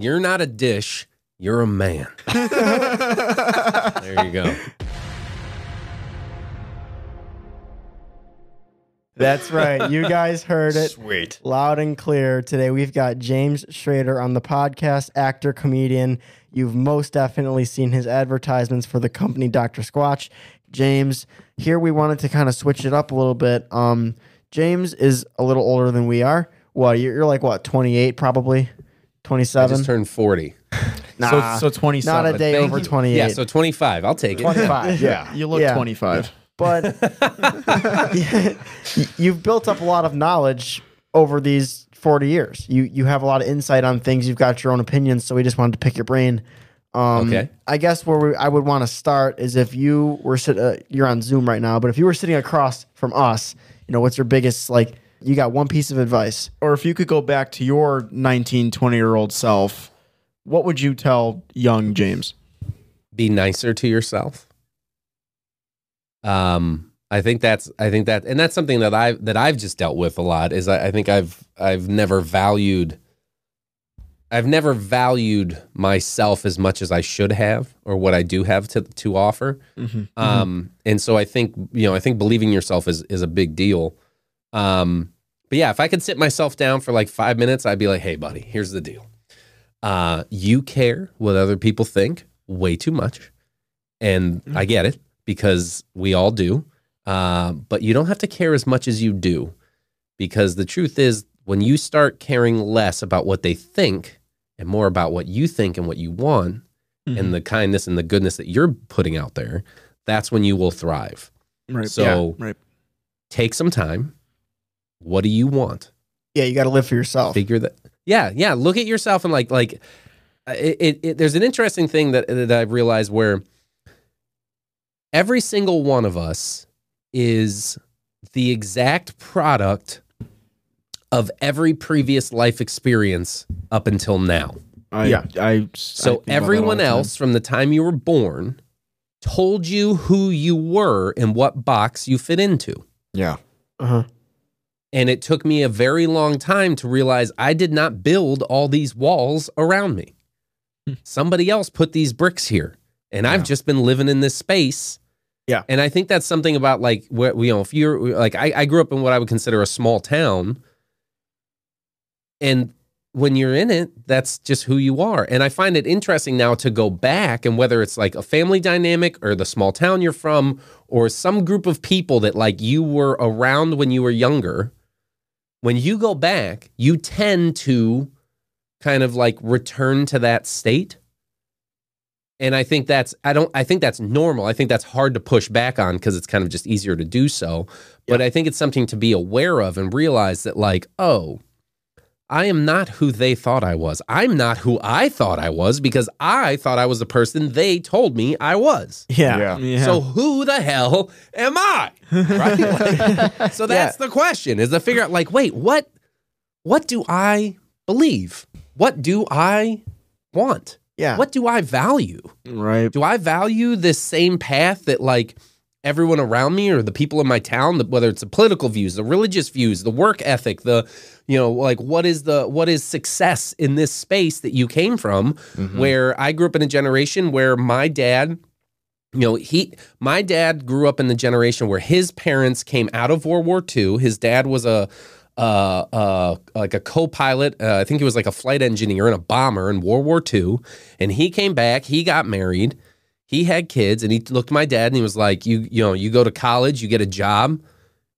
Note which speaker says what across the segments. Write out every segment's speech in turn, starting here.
Speaker 1: you're not a dish, you're a man. there you go.
Speaker 2: That's right. You guys heard it
Speaker 3: Sweet.
Speaker 2: loud and clear. Today we've got James Schrader on the podcast, actor, comedian. You've most definitely seen his advertisements for the company Dr. Squatch. James, here we wanted to kind of switch it up a little bit. Um, James is a little older than we are. Well, you're, you're like what, 28 probably?
Speaker 1: I
Speaker 2: 27?
Speaker 1: just turned 40.
Speaker 2: Nah,
Speaker 3: so, so 27.
Speaker 2: not a day
Speaker 1: Thank
Speaker 2: over
Speaker 1: you.
Speaker 2: 28.
Speaker 1: Yeah, so 25. I'll take it.
Speaker 3: 25. Yeah.
Speaker 4: You look
Speaker 2: Yeah.
Speaker 4: 25.
Speaker 2: but you've built up a lot of knowledge over these 40 years. You you have a lot of insight on things. You've got your own opinions, so we just wanted to pick your brain. Um,
Speaker 1: Okay.
Speaker 2: I guess where we, I would want to start is if you were sit, uh, you're on Zoom right now, but if you were sitting across from us, you know, what's your biggest like? You got one piece of advice.
Speaker 4: Or if you could go back to your 19, 20 year old self, what would you tell young James?
Speaker 1: Be nicer to yourself. Um, I think that's I think that and that's something that I've that I've just dealt with a lot is I, I think I've I've never valued I've never valued myself as much as I should have or what I do have to to offer. Um, and so I think you know I think believing yourself is is a big deal. Um, but yeah, if I could sit myself down for like five minutes, I'd be like, "Hey, buddy, here's the deal. Uh, you care what other people think way too much, and I get it because we all do. Uh, but you don't have to care as much as you do, because the truth is, when you start caring less about what they think and more about what you think and what you want, and the kindness and the goodness that you're putting out there, that's when you will thrive.
Speaker 4: Right.
Speaker 1: So-
Speaker 4: yeah, right.
Speaker 1: Take some time. What do you want?
Speaker 2: Yeah, you got to live for yourself.
Speaker 1: figure that yeah yeah look at yourself and like like uh, it, it, it there's an interesting thing that that i've realized where every single one of us is the exact product of every previous life experience up until now
Speaker 4: I,
Speaker 2: Yeah.
Speaker 4: I, I
Speaker 1: so
Speaker 4: about that all
Speaker 1: everyone else from the time you were born told you who you were and what box you fit into
Speaker 3: Yeah.
Speaker 2: Uh-huh.
Speaker 1: And it took me a very long time to realize I did not build all these walls around me. Hmm. Somebody else put these bricks here. And I've just been living in this space.
Speaker 4: Yeah.
Speaker 1: And I think that's something about like where you know, if you're like I, I grew up in what I would consider a small town. And when you're in it, that's just who you are. And I find it interesting now to go back and whether it's like a family dynamic or the small town you're from or some group of people that like you were around when you were younger, when you go back, you tend to kind of like return to that state. And I think that's I don't I think that's normal. I think that's hard to push back on because it's kind of just easier to do so. But I think it's something to be aware of and realize that like, oh, I am not who they thought I was. I'm not who I thought I was because I thought I was the person they told me I was.
Speaker 2: Yeah.
Speaker 3: Yeah.
Speaker 4: Yeah.
Speaker 1: So who the hell am I? Right? Like, so that's the question: is to figure out, like, wait, what, what do I believe? What do I want?
Speaker 2: Yeah.
Speaker 1: What do I value?
Speaker 4: right.
Speaker 1: Do I value this same path that like everyone around me or the people in my town, the- whether it's the political views, the religious views, the work ethic, the you know, like what is the what is success in this space that you came from? Where I grew up in a generation where my dad you know he my dad grew up in the generation where his parents came out of world war ii his dad was a uh, uh, like a co-pilot uh, i think he was like a flight engineer and a bomber in world war ii and he came back he got married he had kids and he looked at my dad and he was like you you know you go to college you get a job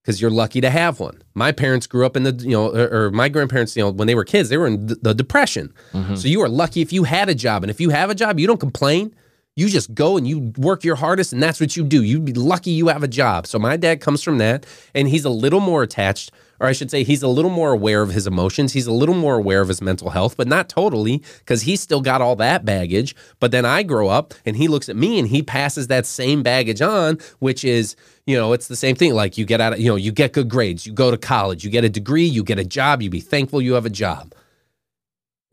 Speaker 1: because you're lucky to have one. My parents grew up in the you know or, or my grandparents you know when they were kids they were in the, the depression. Mm-hmm. So you are lucky if you had a job and if you have a job you don't complain you just go and you work your hardest and that's what you do. You'd be lucky you have a job. So my dad comes from that and he's a little more attached, or I should say he's a little more aware of his emotions. He's a little more aware of his mental health, but not totally because he's still got all that baggage. But then I grow up and he looks at me and he passes that same baggage on, which is, you know, it's the same thing. Like you get out of, you know, you get good grades, you go to college, you get a degree, you get a job, you be thankful you have a job.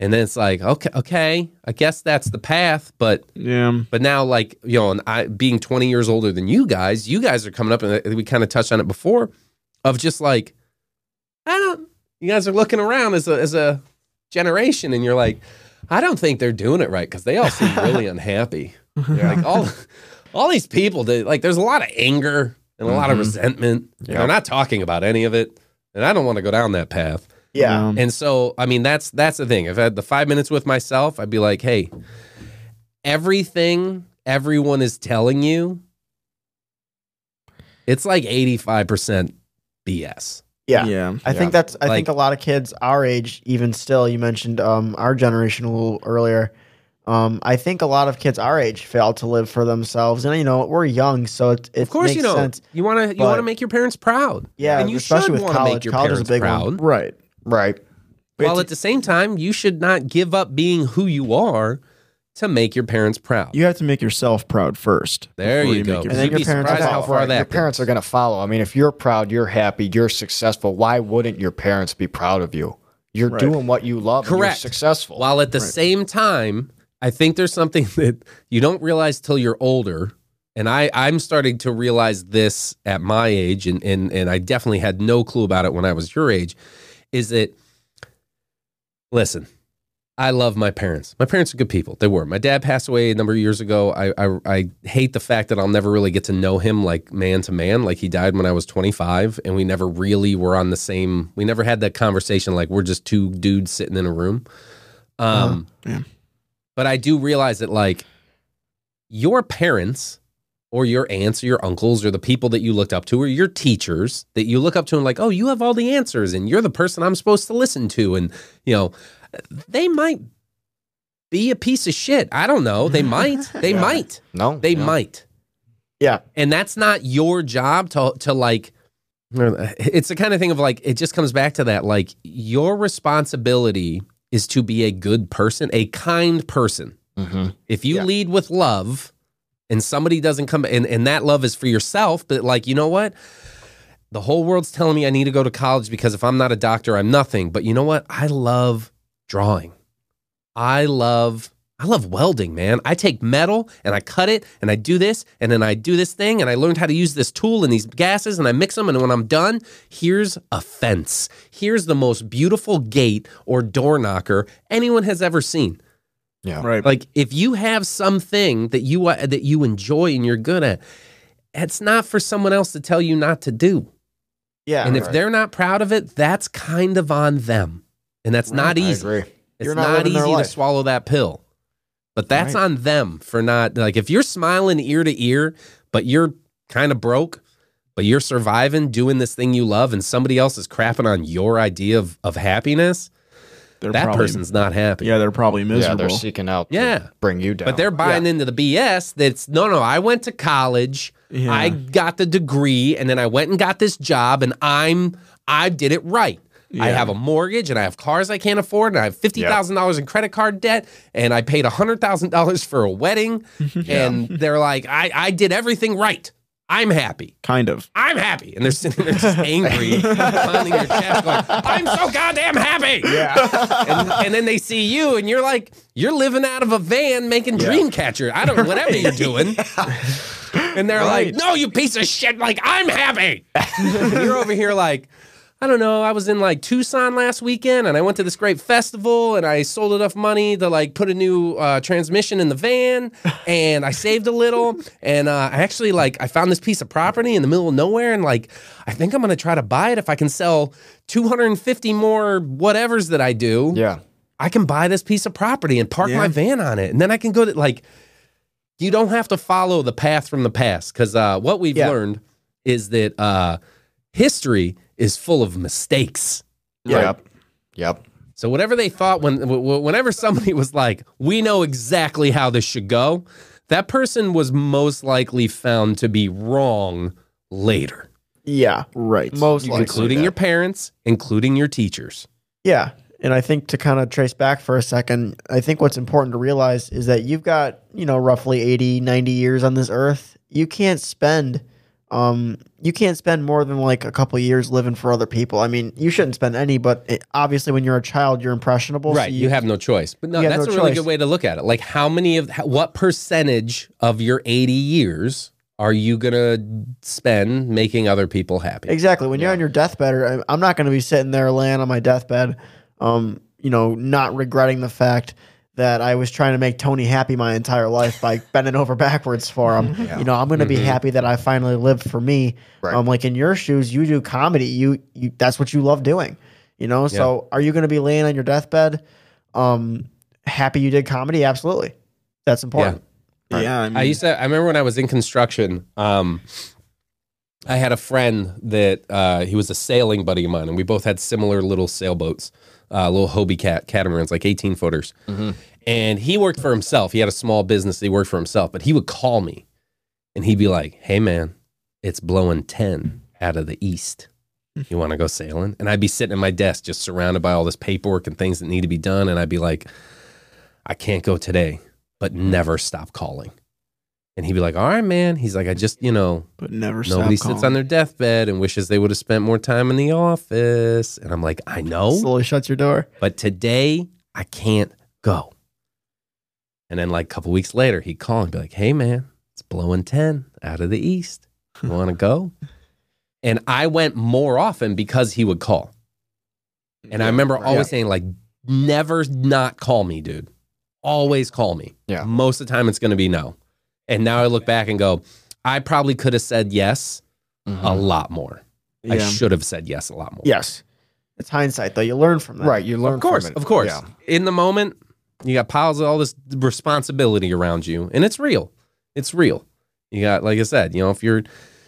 Speaker 1: And then it's like, okay, okay, I guess that's the path, but
Speaker 4: Yeah.
Speaker 1: but now, like you know, and I being twenty years older than you guys, you guys are coming up, and uh, we kind of touched on it before, of just like, I don't. You guys are looking around as a as a generation, and you're like, I don't think they're doing it right because they all seem really unhappy. They're like all, all these people, they, like there's a lot of anger and a lot of mm-hmm. resentment. and
Speaker 3: Yeah.
Speaker 1: They're not talking about any of it, and I don't want to go down that path.
Speaker 2: Yeah.
Speaker 4: Um,
Speaker 1: And so, I mean, that's that's the thing. If I had the five minutes with myself, I'd be like, hey, everything everyone is telling you, it's like eighty five percent BS.
Speaker 2: Yeah.
Speaker 4: yeah.
Speaker 2: I
Speaker 3: Yeah.
Speaker 2: think that's I
Speaker 1: Like-
Speaker 2: think a lot of kids our age, even still, you mentioned um our generation a little earlier. Um, I think a lot of kids our age fail to live for themselves, and you know we're young, so it, it
Speaker 1: Of course,
Speaker 2: makes
Speaker 1: you know
Speaker 2: sense.
Speaker 1: you want to you want to make your parents proud.
Speaker 2: Yeah,
Speaker 1: and you
Speaker 2: especially
Speaker 1: should
Speaker 2: with
Speaker 1: want to
Speaker 2: college.
Speaker 1: make your
Speaker 2: College is a
Speaker 1: parents
Speaker 2: big one.
Speaker 1: proud.
Speaker 4: Right.
Speaker 2: Right.
Speaker 1: While at the same time, you should not give up being who you are to make your parents proud.
Speaker 4: You have to make yourself proud first.
Speaker 1: There
Speaker 4: before
Speaker 1: you go.
Speaker 2: And then your parents
Speaker 1: how far that
Speaker 3: your parents are going to follow. I mean, if you're proud, you're happy, you're successful. Why wouldn't your parents be proud of you? You're
Speaker 4: Right.
Speaker 3: doing what you love. and
Speaker 1: Correct.
Speaker 3: you're successful.
Speaker 1: While at the same time, I think there's something that you don't realize till you're older. And I, I'm starting to realize this at my age, and, and, and I definitely had no clue about it when I was your age, is that, listen, I love my parents. My parents are good people. They were. My dad passed away a number of years ago. I, I, I hate the fact that I'll never really get to know him like man to man. Like he died when I was 25, and we never really were on the same, we never had that conversation like we're just two dudes sitting in a room. Um,
Speaker 4: yeah.
Speaker 1: But I do realize that, like, your parents or your aunts or your uncles or the people that you looked up to or your teachers that you look up to and like, oh, you have all the answers and you're the person I'm supposed to listen to. And, you know, they might be a piece of shit. I don't know. They might. They
Speaker 3: Yeah.
Speaker 1: might.
Speaker 3: no,
Speaker 1: They
Speaker 3: no.
Speaker 1: might.
Speaker 2: Yeah.
Speaker 1: And that's not your job to to like it's the kind of thing of like it just comes back to that like your responsibility is to be a good person, a kind person.
Speaker 3: Mhm.
Speaker 1: If you
Speaker 2: Yeah.
Speaker 1: lead with love and somebody doesn't come and, and that love is for yourself, but like, you know what? The whole world's telling me I need to go to college because if I'm not a doctor, I'm nothing. But you know what? I love drawing. I love I love welding, man. I take metal and I cut it and I do this and then I do this thing and I learned how to use this tool and these gases and I mix them and when I'm done, here's a fence. Here's the most beautiful gate or door knocker anyone has ever seen.
Speaker 3: Yeah.
Speaker 4: Right.
Speaker 1: Like if you have something that you uh, that you enjoy and you're good at, it's not for someone else to tell you not to do.
Speaker 2: Yeah.
Speaker 1: and if
Speaker 3: right.
Speaker 1: they're not proud of it, that's kind of on them. And that's not
Speaker 3: I
Speaker 1: easy. It's
Speaker 2: You're not
Speaker 1: not, easy to swallow that pill. But that's on them for not like if you're smiling ear to ear, but you're kind of broke, but you're surviving doing this thing you love and somebody else is crapping on your idea of, of happiness,
Speaker 4: They're
Speaker 1: that
Speaker 4: probably,
Speaker 1: person's not happy.
Speaker 4: Yeah, they're probably miserable.
Speaker 3: Yeah,
Speaker 4: miserable.
Speaker 3: they're seeking out to
Speaker 1: Yeah.
Speaker 3: bring you down.
Speaker 1: But they're buying into the BS that's no, no, I went to college,
Speaker 4: Yeah.
Speaker 1: I got the degree, and then I went and got this job, and I'm I did it right.
Speaker 4: Yeah.
Speaker 1: I have a mortgage and I have cars I can't afford, and I have fifty thousand dollars in credit card debt, and I paid hundred thousand dollars for a wedding, yeah. and they're like, I, I did everything right. I'm happy.
Speaker 4: kind of.
Speaker 1: I'm happy. And they're sitting there just angry, pounding their chest, going, I'm so goddamn happy. Yeah. And, and then they see you and you're like, you're living out of a van making Dreamcatcher. I don't whatever you're doing. And they're like, no, you piece of shit. Like, I'm happy. you're over here like, I don't know. I was in like Tucson last weekend and I went to this great festival and I sold enough money to like put a new uh, transmission in the van and I saved a little. And uh, I actually like, I found this piece of property in the middle of nowhere and like, I think I'm going to try to buy it if I can sell 250 more whatevers that I do.
Speaker 3: yeah.
Speaker 1: I can buy this piece of property and park
Speaker 4: Yeah.
Speaker 1: my van on it. And then I can go to like, you don't have to follow the path from the past. Cause uh, what we've
Speaker 2: Yeah.
Speaker 1: learned is that uh, history is full of mistakes.
Speaker 3: Yep. Yep.
Speaker 1: So whatever they thought when, w- w- whenever somebody was like, we know exactly how this should go, that person was most likely found to be wrong later,
Speaker 2: yeah.
Speaker 4: Right.
Speaker 2: Most likely.
Speaker 1: including your parents, including your teachers.
Speaker 2: Yeah. And I think to kind of trace back for a second, I think what's important to realize is that you've got, you know, roughly 80, 90 years on this earth. You can't spend um you can't spend more than like a couple years living for other people. I mean, you shouldn't spend any, but it, obviously when you're a child, you're impressionable. so
Speaker 1: Right, you, have no choice. But no, that's
Speaker 2: no
Speaker 1: a really
Speaker 2: choice.
Speaker 1: good way to look at it. Like, how many of what percentage of your eighty years are you gonna spend making other people happy?
Speaker 2: Exactly. When you're on your deathbed, or I'm- not going to be sitting there laying on my deathbed, um, you know, not regretting the fact that I was trying to make Tony happy my entire life by bending over backwards for him. You know, I'm going to be happy that I finally lived for me.
Speaker 3: Right.
Speaker 2: Um, like in your shoes, you do comedy. You, you that's what you love doing. You know, so are you going to be laying on your deathbed, um, happy you did comedy? Absolutely, that's important.
Speaker 4: Yeah, I, mean,
Speaker 1: I used to. I remember when I was in construction. Um, I had a friend that uh, he was a sailing buddy of mine, and we both had similar little sailboats, uh, little Hobie cat catamarans, like eighteen footers. And he worked for himself. He had a small business. He worked for himself, but he would call me, and he'd be like, "Hey, man, it's blowing ten out of the east. You want to go sailing?" And I'd be sitting at my desk, just surrounded by all this paperwork and things that need to be done, and I'd be like, "I can't go today, but mm. never stop calling." And he'd be like, "All right, man." He's like, "I just, you know,
Speaker 4: but never
Speaker 1: nobody sits on their deathbed and wishes they would have spent more time in the office." And I'm like, "I know,
Speaker 2: Slowly shuts your door.
Speaker 1: but today I can't go." And then, like a couple weeks later, he'd call and be like, "Hey, man, it's blowing ten out of the east. You want to go?" And I went more often because he would call. And I remember always saying, like, never not call me, dude. Always call me.
Speaker 3: Yeah.
Speaker 1: Most of the time it's gonna be no. And now I look back and go, I probably could have said yes a mm-hmm. lot more. I should have said yes a lot more.
Speaker 2: Yes, it's hindsight though. You learn from that.
Speaker 3: Right. You learn
Speaker 1: Of course,
Speaker 3: from it.
Speaker 1: of course.
Speaker 3: Yeah.
Speaker 1: In the moment, you got piles of all this responsibility around you, and it's real. It's real. You got, like I said, you know, if you're,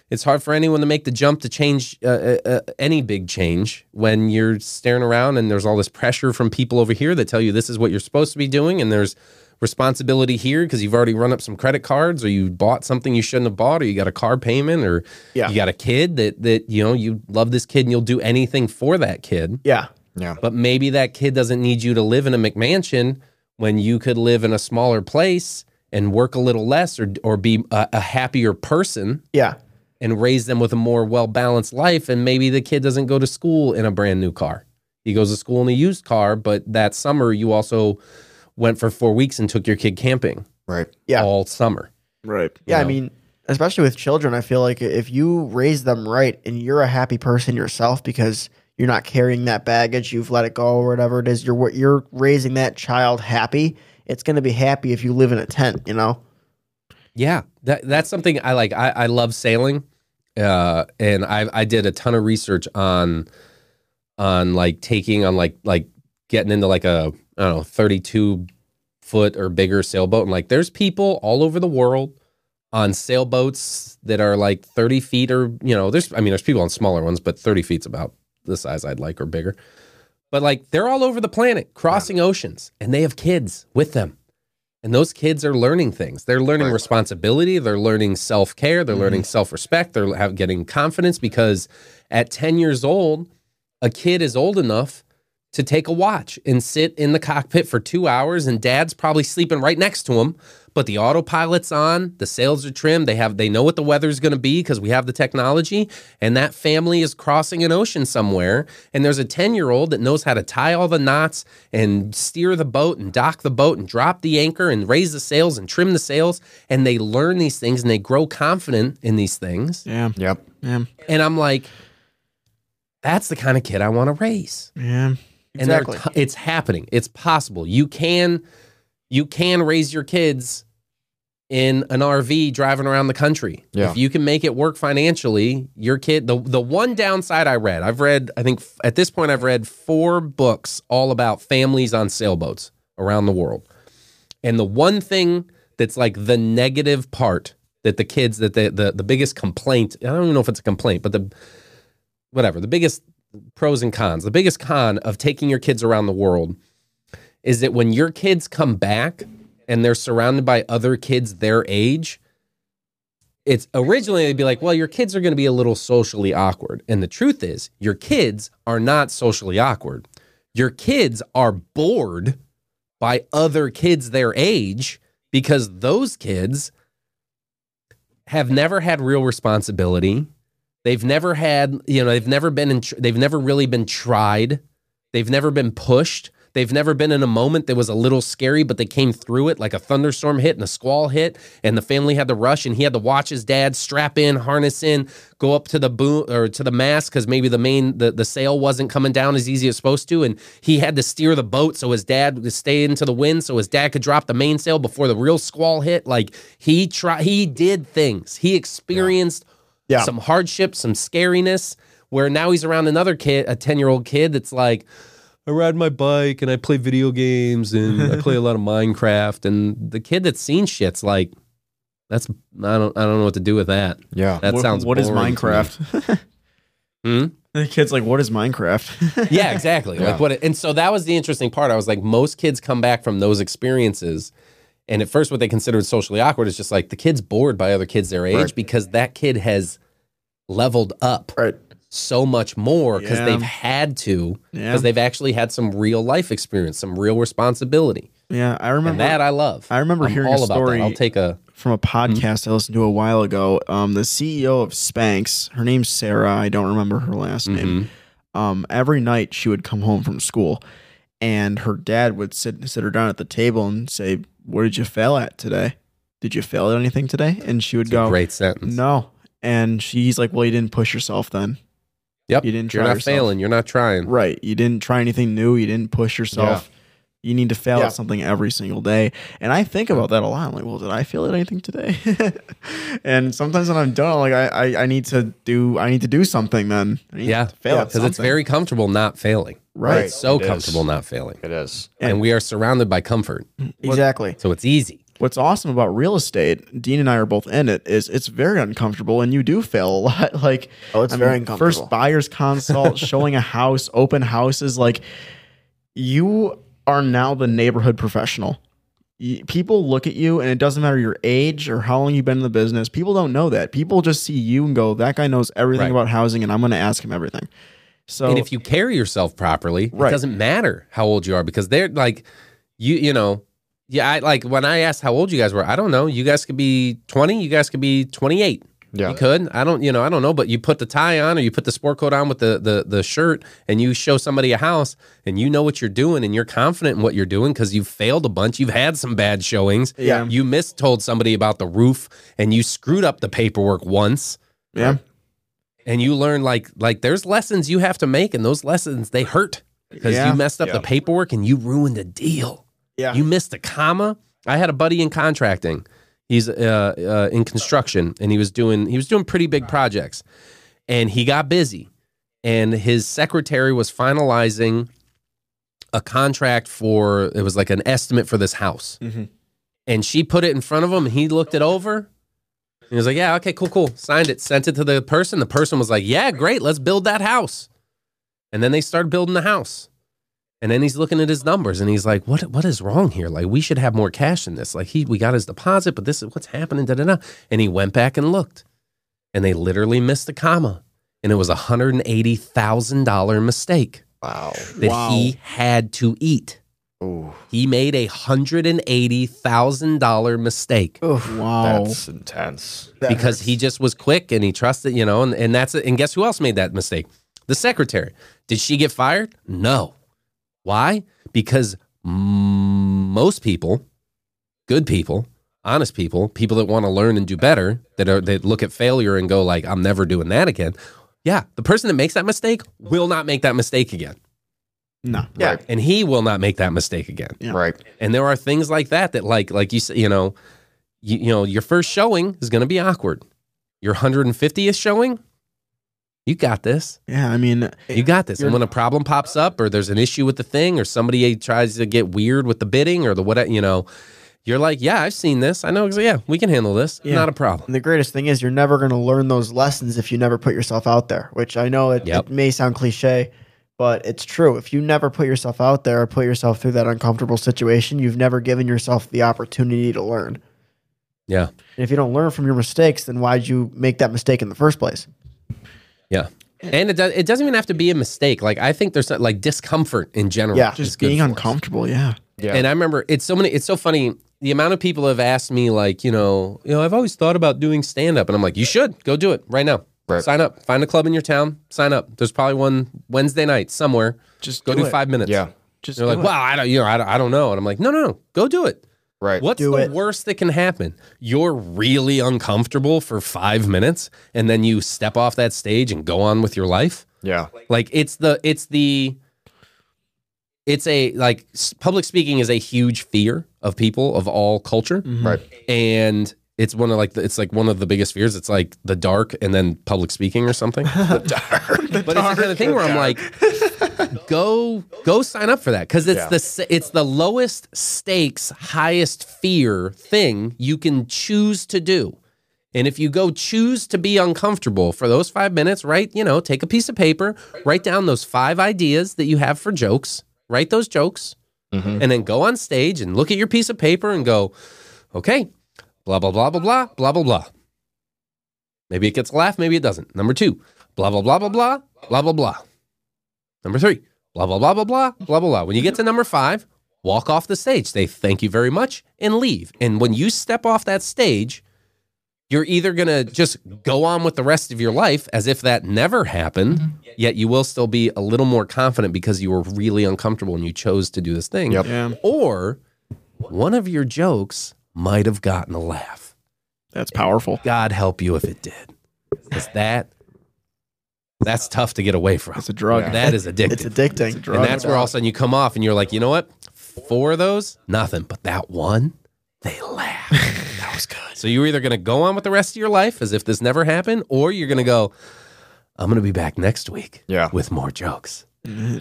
Speaker 1: it's hard for anyone to make the jump to change uh, uh, uh, any big change when you're staring around and there's all this pressure from people over here that tell you this is what you're supposed to be doing, and there's responsibility here because you've already run up some credit cards or you bought something you shouldn't have bought or you got a car payment or
Speaker 2: Yeah.
Speaker 1: you got a kid that that you know you love this kid and you'll do anything for that kid
Speaker 2: Yeah.
Speaker 3: Yeah.
Speaker 1: but maybe that kid doesn't need you to live in a McMansion when you could live in a smaller place and work a little less or or be a, a happier person
Speaker 2: Yeah.
Speaker 1: and raise them with a more well-balanced life and maybe the kid doesn't go to school in a brand new car. He goes to school in a used car, but that summer you also went for 4 weeks and took your kid camping
Speaker 3: Right.
Speaker 2: Yeah.
Speaker 1: all summer.
Speaker 4: right.
Speaker 2: Yeah, I
Speaker 1: know?
Speaker 2: mean, especially with children, I feel like if you raise them right and you're a happy person yourself because you're not carrying that baggage, you've let it go or whatever it is, you're you're raising that child happy. It's going to be happy if you live in a tent, you know.
Speaker 1: Yeah, that that's something I like. I, I love sailing, uh, and I I did a ton of research on on like taking on like like getting into like a I don't know thirty two foot or bigger sailboat, and like there's people all over the world on sailboats that are like thirty feet or you know there's I mean there's people on smaller ones, but thirty feet's about the size I'd like or bigger. But like they're all over the planet crossing oceans, and they have kids with them. And those kids are learning things. They're learning
Speaker 3: Right.
Speaker 1: responsibility. They're learning self care. They're mm-hmm. learning self respect. They're have, getting confidence because at 10 years old, a kid is old enough to take a watch and sit in the cockpit for two hours, and dad's probably sleeping right next to him. But the autopilot's on, the sails are trimmed. They have they know what the weather's going to be because we have the technology. And that family is crossing an ocean somewhere, and there's a 10 year old that knows how to tie all the knots and steer the boat and dock the boat and drop the anchor and raise the sails and trim the sails. And they learn these things and they grow confident in these things.
Speaker 4: Yeah.
Speaker 3: Yep.
Speaker 4: Yeah.
Speaker 1: And I'm like, that's the kind of kid I want to raise.
Speaker 4: Yeah.
Speaker 1: And
Speaker 2: Exactly.
Speaker 1: t- it's happening. It's possible. You can you can raise your kids in an RV driving around the country.
Speaker 3: Yeah.
Speaker 1: If you can make it work financially, your kid the the one downside I read, I've read I think at this point I've read 4 books all about families on sailboats around the world. And the one thing that's like the negative part that the kids that the the, the biggest complaint, I don't even know if it's a complaint, but the whatever, the biggest pros and cons. The biggest con of taking your kids around the world is that when your kids come back and they're surrounded by other kids their age, it's originally they'd be like, well, your kids are going to be a little socially awkward. And the truth is, your kids are not socially awkward. Your kids are bored by other kids their age because those kids have never had real responsibility. They've never had, you know, they've never been in, they've never really been tried. They've never been pushed. They've never been in a moment that was a little scary, but they came through it like a thunderstorm hit and a squall hit, and the family had to rush, and he had to watch his dad strap in, harness in, go up to the boom or to the mast because maybe the main the, the sail wasn't coming down as easy as supposed to, and he had to steer the boat so his dad would stay into the wind so his dad could drop the mainsail before the real squall hit. Like he tried, he did things. He experienced
Speaker 2: Yeah.
Speaker 1: Some hardship, some scariness. Where now he's around another kid, a ten year old kid that's like. I ride my bike and I play video games and I play a lot of Minecraft. And the kid that's seen shit's like, that's I don't I don't know what to do with that.
Speaker 3: Yeah.
Speaker 1: That
Speaker 4: What-
Speaker 1: sounds.
Speaker 4: what is
Speaker 1: boring to me.
Speaker 4: Minecraft?
Speaker 1: Hmm?
Speaker 4: the kid's like, what is Minecraft?
Speaker 1: yeah, exactly.
Speaker 3: Yeah.
Speaker 1: Like what? It, and so that was the interesting part. I was like, most kids come back from those experiences, and at first, what they considered socially awkward is just like the kid's bored by other kids their age
Speaker 3: Right.
Speaker 1: because that kid has leveled up
Speaker 2: Right.
Speaker 1: so much more because
Speaker 4: Yeah.
Speaker 1: they've had to because
Speaker 4: Yeah.
Speaker 1: they've actually had some real life experience, some real responsibility,
Speaker 4: yeah, I
Speaker 1: and
Speaker 4: remember
Speaker 1: that I love.
Speaker 4: I remember
Speaker 1: I'm
Speaker 4: hearing
Speaker 1: all
Speaker 4: a
Speaker 1: about
Speaker 4: story.
Speaker 1: I'll take a
Speaker 4: from a podcast I listened to a while ago. Um, the CEO of Spanx, her name's Sara. I don't remember her last name. Um, every night she would come home from school, and her dad would sit sit her down at the table and say, "What did you fail at today? Did you fail at anything today?" And she would
Speaker 1: It's
Speaker 4: go,
Speaker 1: great sentence.
Speaker 4: "No." And she's like, "Well, you didn't push yourself then,
Speaker 1: Yep.
Speaker 4: You didn't
Speaker 1: You're not
Speaker 4: yourself.
Speaker 1: failing. You're not trying.
Speaker 4: right? You didn't try anything new. You didn't push yourself." You need to fail
Speaker 2: Yeah.
Speaker 4: at something every single day. And I think about that a lot. I'm like, well, did I fail at anything today? and sometimes when I'm done, I'm like, I, I, I need to do I need to do something then. I need
Speaker 1: Yeah.
Speaker 4: to fail at
Speaker 1: Because it's very comfortable not failing.
Speaker 4: right.
Speaker 1: It's so
Speaker 3: It is.
Speaker 1: comfortable not failing.
Speaker 3: It is.
Speaker 1: And, we are surrounded by comfort.
Speaker 2: Mm, exactly.
Speaker 1: So it's easy.
Speaker 4: What's awesome about real estate, Dean and I are both in it, is it's very uncomfortable and you do fail a lot. Like,
Speaker 2: Oh, it's
Speaker 4: I
Speaker 2: very
Speaker 4: mean,
Speaker 2: uncomfortable.
Speaker 4: First buyer's consult, showing a house, open houses. Like, you are now the neighborhood professional. People look at you, and it doesn't matter your age or how long you've been in the business. People don't know that. People just see you and go, "That guy knows everything
Speaker 1: Right.
Speaker 4: about housing, and I'm going to ask him everything." So,
Speaker 1: and if you carry yourself properly,
Speaker 4: Right.
Speaker 1: it doesn't matter how old you are because they're like, you, you know, yeah, I like when I asked how old you guys were, I don't know. You guys could be 20, you guys could be 28.
Speaker 3: Yeah.
Speaker 1: You could. I don't, you know, I don't know, but you put the tie on or you put the sport coat on with the, the the shirt and you show somebody a house and you know what you're doing and you're confident in what you're doing because you've failed a bunch. You've had some bad showings.
Speaker 4: Yeah.
Speaker 1: You mistold somebody about the roof and you screwed up the paperwork once
Speaker 4: yeah,
Speaker 1: and you learn like like there's lessons you have to make and those lessons they hurt because
Speaker 4: Yeah.
Speaker 1: you messed up
Speaker 3: Yeah.
Speaker 1: the paperwork and you ruined a deal
Speaker 4: yeah,
Speaker 1: you missed a comma i had a buddy in contracting he's uh, uh, in construction and he was doing he was doing pretty big projects. And he got busy and his secretary was finalizing a contract for it was like an estimate for this house.
Speaker 4: Mhm.
Speaker 1: and she put it in front of him and he looked it over. And he was like yeah okay cool cool signed it sent it to the person. The person was like yeah great let's build that house. And then they started building the house and then he's looking at his numbers and he's like, "What? What is wrong here? Like, we should have more cash in this. Like, he we got his deposit, but this is what's happening." Da da da. And he went back and looked, and they literally missed a comma, and it was a hundred and eighty thousand dollar mistake
Speaker 3: Wow.
Speaker 1: that
Speaker 4: Wow.
Speaker 1: he had to eat.
Speaker 3: Ooh,
Speaker 1: He made a hundred and eighty thousand dollar mistake
Speaker 2: Oof.
Speaker 4: wow,
Speaker 3: that's intense.
Speaker 2: That
Speaker 1: because
Speaker 2: hurts.
Speaker 1: he just was quick and he trusted, you know, and, and that's it. And guess who else made that mistake? The secretary. Did she get fired? No. Why? Because most people, good people, honest people, people that want to learn and do better, that are that look at failure and go like, I'm never doing that again. Yeah, the person that makes that mistake will not make that mistake again.
Speaker 4: no,
Speaker 2: Yeah.
Speaker 3: Right.
Speaker 1: And he will not make that mistake again.
Speaker 4: Yeah.
Speaker 3: Right.
Speaker 1: And there are things like that that like like you say, you know, you, you know, your first showing is going to be awkward. Your 150th showing, you got this.
Speaker 4: yeah. I mean,
Speaker 1: You got this. And when a problem pops up or there's an issue with the thing or somebody tries to get weird with the bidding or the what, you know, you're like, yeah, I've seen this. I know. Yeah, we can handle this.
Speaker 4: Yeah.
Speaker 1: Not a problem.
Speaker 2: And the greatest thing is you're never going to learn those lessons if you never put yourself out there, which I know it,
Speaker 1: Yep.
Speaker 2: it may sound cliche, but it's true. If you never put yourself out there or put yourself through that uncomfortable situation, you've never given yourself the opportunity to learn.
Speaker 1: Yeah.
Speaker 2: And if you don't learn from your mistakes, then why'd you make that mistake in the first place?
Speaker 1: Yeah. And it, does, it doesn't even have to be a mistake. Like, I think there's like discomfort in general.
Speaker 2: Yeah.
Speaker 4: just being
Speaker 1: for us.
Speaker 4: uncomfortable. Yeah,
Speaker 3: Yeah.
Speaker 1: And I remember it's so many. It's so funny. The amount of people have asked me, like, you know, you know, I've always thought about doing stand up, and I'm like, you should go do it right now.
Speaker 3: Right.
Speaker 1: Sign up. Find a club in your town. Sign up. There's probably one Wednesday night somewhere.
Speaker 4: just
Speaker 1: Go do,
Speaker 4: it.
Speaker 1: five minutes.
Speaker 3: yeah.
Speaker 4: Just
Speaker 1: They're like,
Speaker 4: it.
Speaker 1: well, I don't, you know, I don't, I don't know. And I'm like, no, no, no, go do it.
Speaker 3: Right.
Speaker 1: What's
Speaker 2: Do
Speaker 1: the
Speaker 2: it.
Speaker 1: worst that can happen? You're really uncomfortable for five minutes and then you step off that stage and go on with your life.
Speaker 3: Yeah.
Speaker 1: Like it's the, it's the, it's a, like public speaking is a huge fear of people of all culture.
Speaker 4: Mhm.
Speaker 3: Right.
Speaker 1: And it's one of like, the, it's like one of the biggest fears. It's like the dark and then public speaking or something. The dark, but it's the kind of thing where I'm like, go go sign up for that because it's
Speaker 3: Yeah.
Speaker 1: the it's the lowest stakes, highest fear thing you can choose to do. And if you go choose to be uncomfortable for those five minutes, right? You know, take a piece of paper, write down those five ideas that you have for jokes, write those jokes,
Speaker 3: Mhm.
Speaker 1: and then go on stage and look at your piece of paper and go, okay, blah, blah, blah, blah, blah, blah, blah, blah. Maybe it gets a laugh, maybe it doesn't. Number two, blah, blah, blah, blah, blah, blah, blah, blah. Number three, blah, blah, blah, blah, blah, blah, blah, blah. When you get to number five, walk off the stage, say thank you very much, and leave. And when you step off that stage, you're either going to just go on with the rest of your life as if that never happened, yet you will still be a little more confident because you were really uncomfortable and you chose to do this thing.
Speaker 3: Yep.
Speaker 4: Yeah,
Speaker 1: Or one of your jokes might have gotten a laugh.
Speaker 4: that's powerful.
Speaker 1: God help you if it did. Because that, that's tough to get away from.
Speaker 4: It's a drug.
Speaker 3: Yeah.
Speaker 1: That is addictive.
Speaker 2: It's addicting.
Speaker 1: and that's where all of a sudden you come off and you're like, you know what? Four of those, nothing. But that one, they laugh. that was good. So you're either going to go on with the rest of your life as if this never happened, or you're going to go, I'm going to be back next week
Speaker 3: Yeah.
Speaker 1: with more jokes. Mm-hmm.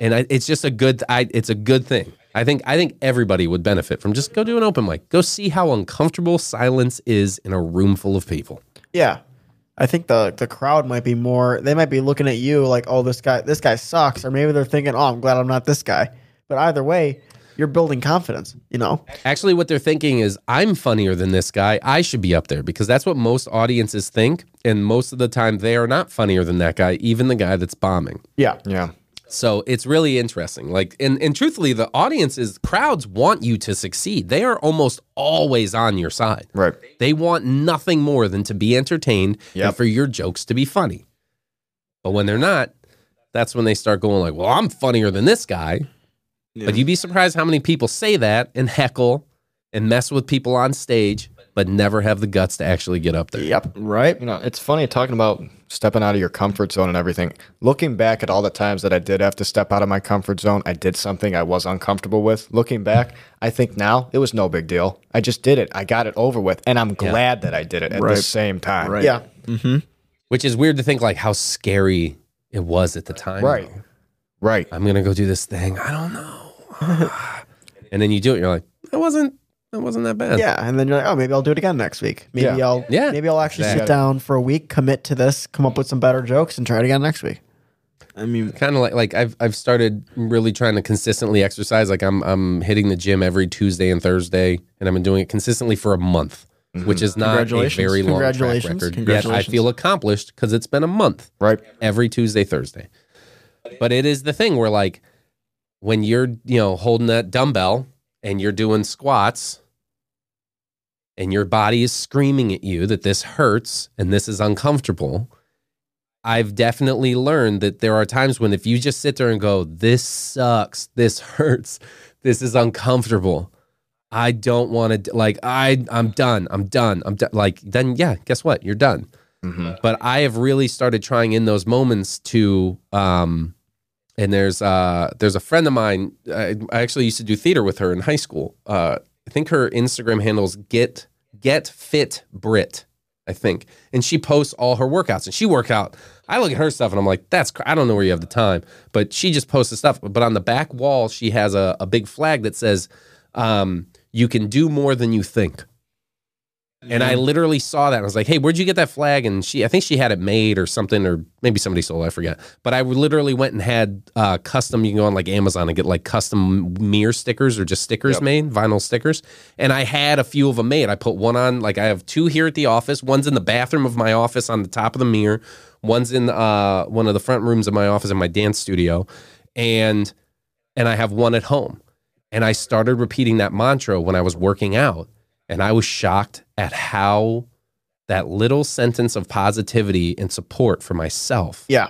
Speaker 1: And I, it's just a good, I, it's a good thing. I think, I think everybody would benefit from just go do an open mic. Go see how uncomfortable silence is in a room full of people.
Speaker 2: Yeah. I think the the crowd might be more they might be looking at you like, oh this guy this guy sucks, or maybe they're thinking, Oh, I'm glad I'm not this guy. But either way, you're building confidence, you know?
Speaker 1: Actually, what they're thinking is, I'm funnier than this guy. I should be up there because that's what most audiences think. And most of the time, they are not funnier than that guy, even the guy that's bombing.
Speaker 2: Yeah.
Speaker 3: Yeah.
Speaker 1: So it's really interesting. Like, and, and truthfully, the audiences, crowds want you to succeed. They are almost always on your side.
Speaker 3: Right.
Speaker 1: They want nothing more than to be entertained and for your jokes to be funny. But when they're not, that's when they start going like, "Well, I'm funnier than this guy." Yeah. But you'd be surprised how many people say that and heckle and mess with people on stage, but never have the guts to actually get up there.
Speaker 2: Yep.
Speaker 4: right?
Speaker 3: You know, it's funny talking about stepping out of your comfort zone and everything. Looking back at all the times that I did have to step out of my comfort zone, I did something I was uncomfortable with. Looking back, I think now it was no big deal. I just did it. I got it over with, and I'm glad that I did it at
Speaker 4: Right.
Speaker 3: the same time.
Speaker 4: Right.
Speaker 2: Yeah.
Speaker 4: Mm-hmm.
Speaker 1: Which is weird to think like how scary it was at the time.
Speaker 3: Right.
Speaker 1: though.
Speaker 3: Right.
Speaker 1: I'm gonna go do this thing. I don't know. and then you do it, you're like, that wasn't that wasn't that bad.
Speaker 2: Yeah. And then you're like, oh, maybe I'll do it again next week. Maybe
Speaker 3: Yeah.
Speaker 2: I'll
Speaker 1: Yeah.
Speaker 2: maybe I'll actually sit down for a week, commit to this, come up with some better jokes, and try it again next week.
Speaker 4: I mean,
Speaker 1: Kind of like like I've I've started really trying to consistently exercise. Like I'm I'm hitting the gym every Tuesday and Thursday, and I've been doing it consistently for a month, mm-hmm. which is not a
Speaker 4: Congratulations.
Speaker 1: very long track
Speaker 2: Congratulations.
Speaker 1: record. Yet I
Speaker 4: Congratulations.
Speaker 1: feel accomplished because it's been a month.
Speaker 3: Right.
Speaker 1: every Tuesday, Thursday. But it is the thing where like when you're, you know, holding that dumbbell and you're doing squats and your body is screaming at you that this hurts and this is uncomfortable. I've definitely learned that there are times when if you just sit there and go, this sucks, this hurts, this is uncomfortable. I don't want to like I I'm done. I'm done. I'm done. Like then yeah, guess what? You're done
Speaker 3: hmm
Speaker 1: but I have really started trying in those moments to um and there's uh there's a friend of mine I, I actually used to do theater with her in high school uh I think her Instagram handles get get fit Brit I think. And she posts all her workouts and she work out. I look at her stuff and I'm like that's cr- I don't know where you have the time but she just posts the stuff. But on the back wall she has a, a big flag that says um you can do more than you think and I literally saw that. I was like, "Hey, where'd you get that flag?" And she, I think she had it made or something, or maybe somebody sold. it, I forget. But I literally went and had uh, custom. You can go on like Amazon and get like custom mirror stickers or just stickers
Speaker 3: Yep.
Speaker 1: made, vinyl stickers. And I had a few of them made. I put one on. Like I have two here at the office. One's in the bathroom of my office on the top of the mirror. One's in uh, one of the front rooms of my office in my dance studio, and and I have one at home. And I started repeating that mantra when I was working out. And I was shocked at how that little sentence of positivity and support for myself
Speaker 2: Yeah.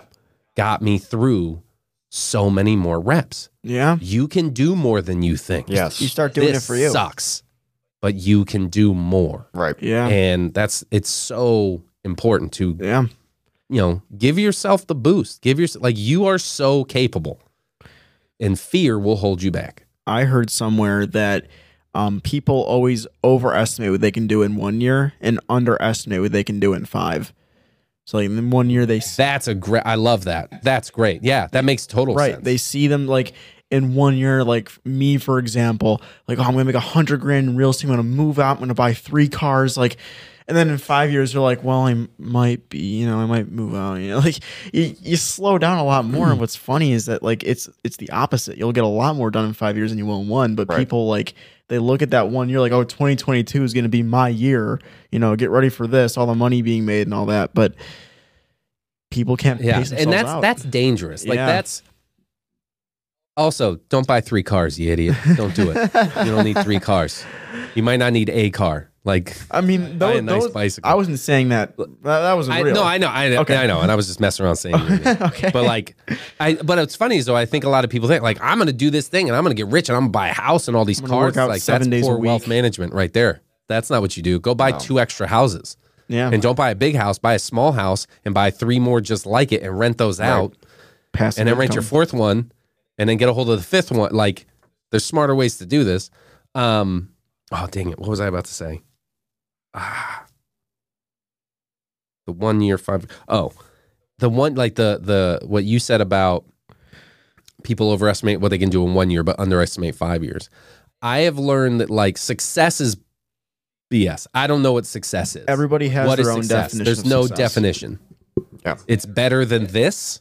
Speaker 1: got me through so many more reps.
Speaker 4: Yeah.
Speaker 1: You can do more than you think.
Speaker 3: Yes.
Speaker 2: You start doing
Speaker 1: this
Speaker 2: it for you.
Speaker 1: It sucks, but you can do more,
Speaker 3: right.
Speaker 4: Yeah.
Speaker 1: and that's it's so important to
Speaker 4: yeah.
Speaker 1: you know give yourself the boost. Give yourself like you are so capable, and fear will hold you back.
Speaker 4: I heard somewhere that um, people always overestimate what they can do in one year and underestimate what they can do in five. So like in one year they s-
Speaker 1: That's a great. I love that. That's great. Yeah, that makes total
Speaker 4: right
Speaker 1: sense.
Speaker 4: they see them like in one year like me for example like oh i'm gonna make a hundred grand in real estate i'm gonna move out i'm gonna buy three cars like and then in five years they're like well i might be you know i might move out you know like you, you slow down a lot more and what's funny is that like it's it's the opposite you'll get a lot more done in five years than you will in one but
Speaker 3: Right.
Speaker 4: people like they look at that one year like oh 2022 is going to be my year you know get ready for this all the money being made and all that but people can't
Speaker 1: yeah, and that's
Speaker 4: out.
Speaker 1: that's dangerous. Like
Speaker 4: Yeah.
Speaker 1: that's. Also, don't buy three cars, you idiot. Don't do it. you don't need three cars. You might not need a car. Like
Speaker 4: I mean, those,
Speaker 1: nice
Speaker 4: those-
Speaker 1: bicycle.
Speaker 4: I wasn't saying that. That, that wasn't
Speaker 1: I,
Speaker 4: real.
Speaker 1: no, I know, I,
Speaker 4: Okay.
Speaker 1: I know, and I was just messing around saying.
Speaker 4: okay.
Speaker 1: But like, I but it's funny though I think a lot of people think like I'm gonna do this thing and I'm gonna get rich and I'm gonna buy a house and all these cars. like
Speaker 4: seven
Speaker 1: that's
Speaker 4: days a
Speaker 1: poor wealth management right there. That's not what you do. Go buy two extra houses
Speaker 4: yeah,
Speaker 1: and don't buy a big house. Buy a small house and buy three more just like it and rent those out.
Speaker 4: passive
Speaker 1: and then rent your fourth one and then get a hold of the fifth one. Like there's smarter ways to do this. Um, oh dang it. What was I about to say? Ah, the one year five. Oh, the one like the the what you said about people overestimate what they can do in one year, but underestimate five years. I have learned that like success is BS. I don't know what success is.
Speaker 4: Everybody has
Speaker 1: What is
Speaker 4: their own
Speaker 1: success?
Speaker 4: definition.
Speaker 1: There's
Speaker 4: of
Speaker 1: no
Speaker 4: success.
Speaker 1: definition.
Speaker 3: Yeah.
Speaker 1: It's better than this.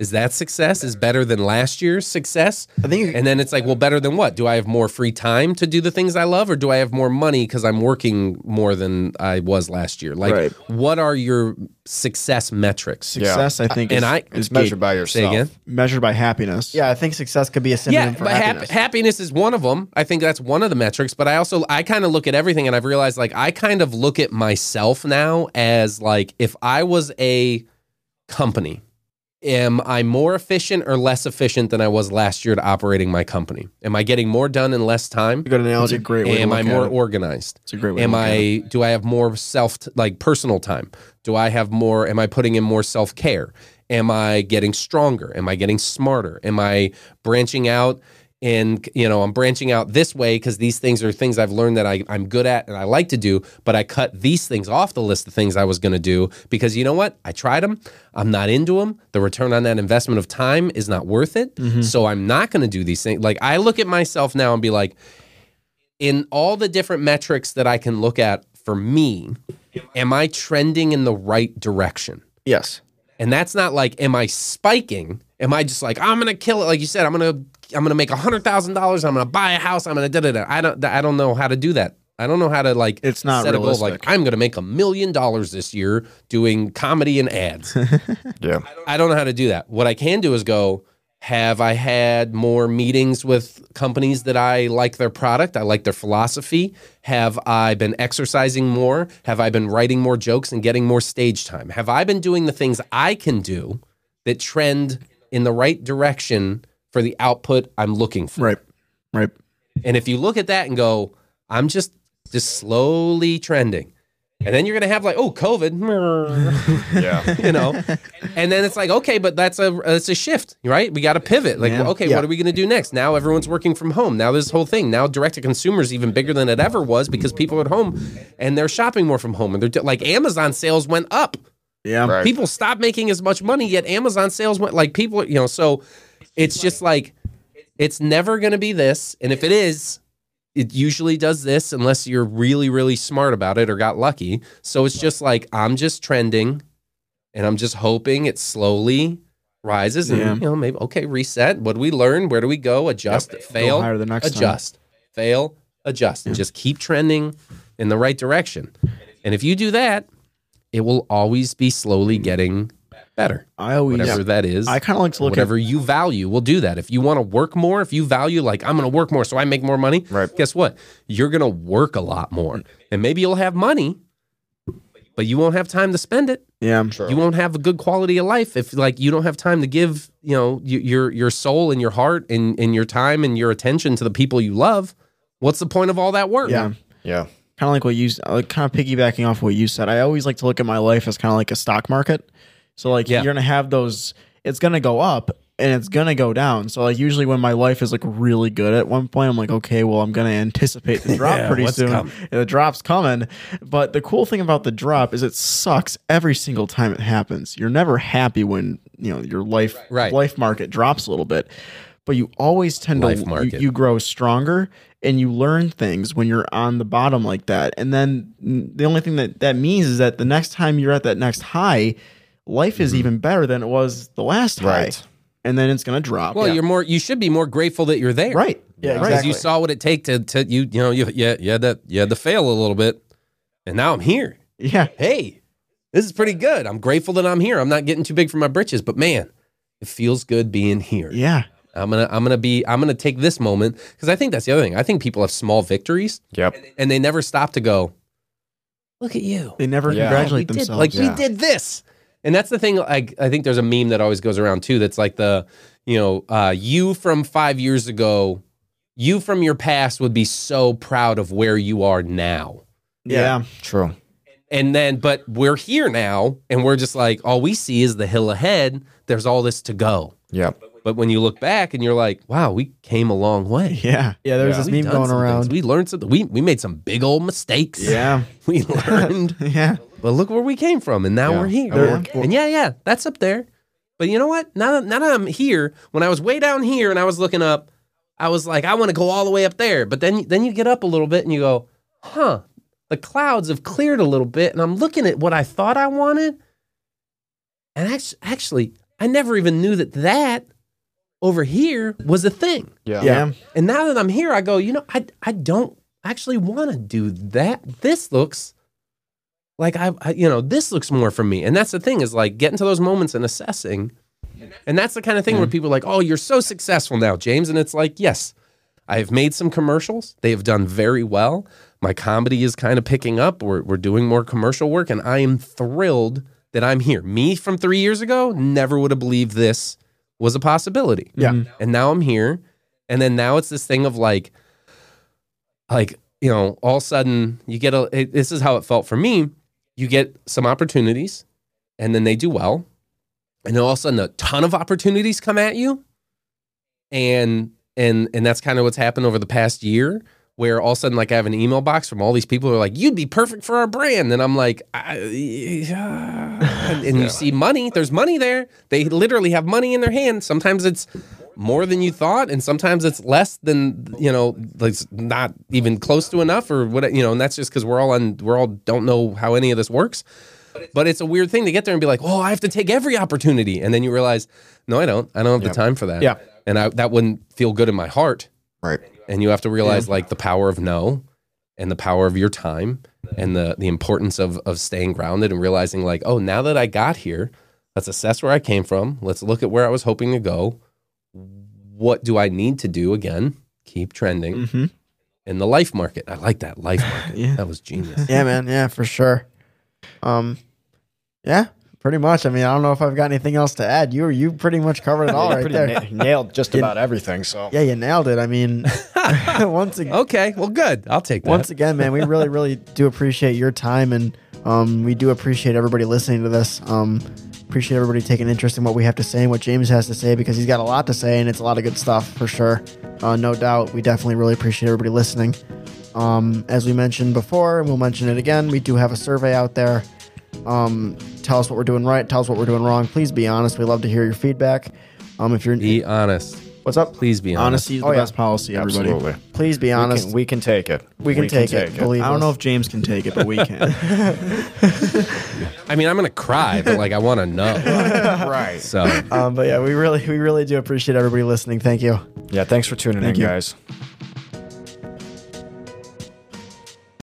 Speaker 1: Is that success? Is better than last year's success?
Speaker 2: I think
Speaker 1: And then it's like, well, better than what? Do I have more free time to do the things I love, or do I have more money because I'm working more than I was last year? Like,
Speaker 4: Right.
Speaker 1: what are your success metrics?
Speaker 4: Success, I think,
Speaker 1: And
Speaker 4: is,
Speaker 1: I-
Speaker 4: is
Speaker 3: It's measured
Speaker 4: gauge-
Speaker 3: by
Speaker 1: Say
Speaker 3: yourself.
Speaker 1: again.
Speaker 4: measured by happiness.
Speaker 2: yeah, I think success could be a synonym
Speaker 1: Yeah,
Speaker 2: for
Speaker 1: but hap-
Speaker 2: happiness.
Speaker 1: happiness is one of them. I think that's one of the metrics. But I also I kind of look at everything, and I've realized like I kind of look at myself now as like if I was a company, am I more efficient or less efficient than I was last year at operating my company? Am I getting more done in less time?
Speaker 4: good analogy.
Speaker 2: It's a
Speaker 4: great way. to
Speaker 1: Am I more
Speaker 4: it.
Speaker 1: organized?
Speaker 4: It's a great way.
Speaker 1: Am
Speaker 4: to look at it.
Speaker 1: I do I have more self like personal time? Do I have more am I putting in more self-care? Am I getting stronger? Am I getting smarter? Am I branching out and you know, I'm branching out this way because these things are things I've learned that I, I'm good at and I like to do, but I cut these things off the list of things I was going to do because you know what? I tried them. I'm not into them. The return on that investment of time is not worth it. Mm-hmm. So I'm not going to do these things. Like I look at myself now and be like, in all the different metrics that I can look at for me, am I trending in the right direction?
Speaker 2: yes.
Speaker 1: And that's not like, am I spiking? Am I just like, I'm gonna kill it? Like you said, I'm gonna, I'm gonna make a hundred thousand dollars. I'm gonna buy a house. I'm gonna da da da. I don't, I don't know how to do that. I don't know how to like.
Speaker 4: It's not
Speaker 1: set a goal like. I'm gonna make a million dollars this year doing comedy and ads.
Speaker 3: Yeah.
Speaker 1: I don't know how to do that. What I can do is go, have I had more meetings with companies that I like their product? I like their philosophy. Have I been exercising more? Have I been writing more jokes and getting more stage time? Have I been doing the things I can do that trend in the right direction for the output I'm looking for?
Speaker 4: Right. Right.
Speaker 1: And if you look at that and go, I'm just just slowly trending. And then you're gonna have like, oh, COVID.
Speaker 3: Yeah.
Speaker 1: you know and then it's like okay but that's a it's a shift right we got to pivot like
Speaker 4: Yeah.
Speaker 1: okay
Speaker 2: Yeah.
Speaker 1: what are we going to do next now everyone's working from home now this whole thing now direct to consumer is even bigger than it ever was because people are at home and they're shopping more from home and they're like amazon sales went up
Speaker 4: Yeah.
Speaker 3: Right.
Speaker 1: people stopped making as much money yet amazon sales went like people you know so it's just like it's never going to be this and if it is it usually does this unless you're really really smart about it or got lucky so it's just like i'm just trending and i'm just hoping it slowly rises and
Speaker 4: Yeah.
Speaker 1: you know maybe okay reset what do we learn where do we go adjust fail
Speaker 4: Go higher the next time.
Speaker 1: adjust fail adjust and just keep trending in the right direction and if you do that it will always be slowly mm. getting better
Speaker 4: I always.
Speaker 1: whatever that is
Speaker 4: I kind of like to look
Speaker 1: whatever you value We'll do that if you want to work more if you value like i'm going to work more so i make more money
Speaker 3: Right.
Speaker 1: guess what you're going to work a lot more mm. and maybe you'll have money but you won't have time to spend it.
Speaker 4: Yeah. I'm sure.
Speaker 1: You won't have a good quality of life if like you don't have time to give, you know, your your soul and your heart and and your time and your attention to the people you love. What's the point of all that work?
Speaker 4: Yeah.
Speaker 3: Yeah.
Speaker 4: Kind of like what you, uh, like kind of piggybacking off what you said. I always like to look at my life as kind of like a stock market. So like
Speaker 1: Yeah.
Speaker 4: you're gonna have those. It's gonna go up and it's gonna go down. So like usually when my life is like really good at one point, I'm like, okay, well I'm gonna anticipate the drop
Speaker 1: Yeah,
Speaker 4: pretty soon. the drop's coming. But the cool thing about the drop is it sucks every single time it happens. You're never happy when you know your life
Speaker 1: Right.
Speaker 4: life market drops a little bit. But you always tend
Speaker 1: Life
Speaker 4: to you, you grow stronger and you learn things when you're on the bottom like that. And then the only thing that that means is that the next time you're at that next high, life
Speaker 1: Mm-hmm.
Speaker 4: is even better than it was the last high.
Speaker 3: Right.
Speaker 4: And then it's gonna drop.
Speaker 1: Well, you're more. You should be more grateful that you're there,
Speaker 4: right.
Speaker 2: Yeah.
Speaker 1: Because
Speaker 2: exactly.
Speaker 1: you saw what it take to to you. You know, you yeah, you had that you had to fail a little bit, and now I'm here.
Speaker 4: Yeah.
Speaker 1: Hey, this is pretty good. I'm grateful that I'm here. I'm not getting too big for my britches, but man, it feels good being here.
Speaker 4: Yeah.
Speaker 1: I'm gonna I'm gonna be I'm gonna take this moment because I think that's the other thing. I think people have small victories
Speaker 3: Yep.
Speaker 1: and they never stop to go, look at you.
Speaker 4: They never
Speaker 3: Yeah.
Speaker 4: congratulate
Speaker 1: we did,
Speaker 4: themselves.
Speaker 1: like
Speaker 3: Yeah.
Speaker 1: we did this. And that's the thing. Like I think there's a meme that always goes around too. That's like the, you know, uh, you from five years ago, you from your past would be so proud of where you are now.
Speaker 4: yeah.
Speaker 3: True.
Speaker 1: And then, but we're here now, and we're just like, all we see is the hill ahead. There's all this to go.
Speaker 3: Yep.
Speaker 1: But when you look back and you're like, wow, we came a long way.
Speaker 4: Yeah.
Speaker 2: Yeah, there's
Speaker 3: Yeah.
Speaker 2: this
Speaker 1: We've
Speaker 2: meme
Speaker 1: done
Speaker 2: going
Speaker 1: some
Speaker 2: around.
Speaker 1: things. We learned something. We we made some big old mistakes.
Speaker 4: Yeah.
Speaker 1: We learned.
Speaker 4: Yeah.
Speaker 1: but look where we came from, and now
Speaker 3: Yeah.
Speaker 1: we're here.
Speaker 3: There-
Speaker 1: and yeah, yeah, that's up there. But you know what? Now that now that I'm here, when I was way down here and I was looking up, I was like, I want to go all the way up there. But then then you get up a little bit and you go, huh? The clouds have cleared a little bit, and I'm looking at what I thought I wanted, and actually, actually, I never even knew that that over here was a thing.
Speaker 3: Yeah.
Speaker 4: Yeah.
Speaker 1: And now that I'm here, I go, you know, I I don't actually want to do that. This looks like I, I, you know, this looks more for me. And that's the thing is like getting to those moments and assessing. And that's the kind of thing where mm. people are like, oh, you're so successful now, James. And it's like, yes, I have made some commercials. They have done very well. My comedy is kind of picking up. We're, we're doing more commercial work, and I am thrilled that I'm here. Me from three years ago never would have believed this was a possibility.
Speaker 2: Yeah. Mm-hmm.
Speaker 1: And now I'm here. And then now it's this thing of like, like, you know, all of a sudden you get a, it, this is how it felt for me. You get some opportunities and then they do well. And then all of a sudden a ton of opportunities come at you. And, and, and that's kind of what's happened over the past year where all of a sudden, like I have an email box from all these people who are like, you'd be perfect for our brand. And I'm like, I, yeah. and, and you see money, there's money there. They literally have money in their hand. Sometimes it's more than you thought, and sometimes it's less than you know, like not even close to enough, or what you know. And that's just because we're all on, we're all don't know how any of this works. But it's a weird thing to get there and be like, oh, I have to take every opportunity, and then you realize, no, I don't. I don't have the time for that.
Speaker 2: Yeah.
Speaker 1: and I, that wouldn't feel good in my heart.
Speaker 3: Right.
Speaker 1: And you have to realize like the power of no, and the power of your time, and the the importance of of staying grounded and realizing like, oh, now that I got here, let's assess where I came from. Let's look at where I was hoping to go. What do I need to do again? Keep trending
Speaker 4: hmm
Speaker 1: in the life market. I like that life market.
Speaker 4: Yeah.
Speaker 1: That was genius.
Speaker 2: Yeah, man. Yeah, for sure. Um, yeah, pretty much. I mean, I don't know if I've got anything else to add. You you pretty much covered it all
Speaker 3: You
Speaker 2: there.
Speaker 3: na- nailed just about everything. So
Speaker 2: Yeah, you nailed it. I mean, once again,
Speaker 1: Okay, well, good. I'll take that.
Speaker 2: once again, man, we really, really do appreciate your time, and um, we do appreciate everybody listening to this. Um, appreciate everybody taking interest in what we have to say and what James has to say because he's got a lot to say, and it's a lot of good stuff for sure. Uh, no doubt, we definitely really appreciate everybody listening. Um, as we mentioned before, and we'll mention it again, we do have a survey out there. Um, tell us what we're doing right. Tell us what we're doing wrong. Please be honest. We love to hear your feedback. Um, if you're
Speaker 1: be honest.
Speaker 2: what's up,
Speaker 1: Please be honest.
Speaker 4: Honesty is the
Speaker 2: Oh, yeah.
Speaker 4: best policy, everybody.
Speaker 3: absolutely,
Speaker 2: please be
Speaker 3: we
Speaker 2: honest.
Speaker 3: can, we can take it.
Speaker 2: We can take it, believe
Speaker 4: I don't
Speaker 2: us.
Speaker 4: know if James can take it, but we can.
Speaker 1: I mean, I'm gonna cry, but like I want to know.
Speaker 3: right.
Speaker 1: So
Speaker 2: Um, but yeah, we really, we really do appreciate everybody listening. Thank you.
Speaker 3: Yeah. Thanks for tuning
Speaker 4: Thank
Speaker 3: in,
Speaker 4: you.
Speaker 3: guys.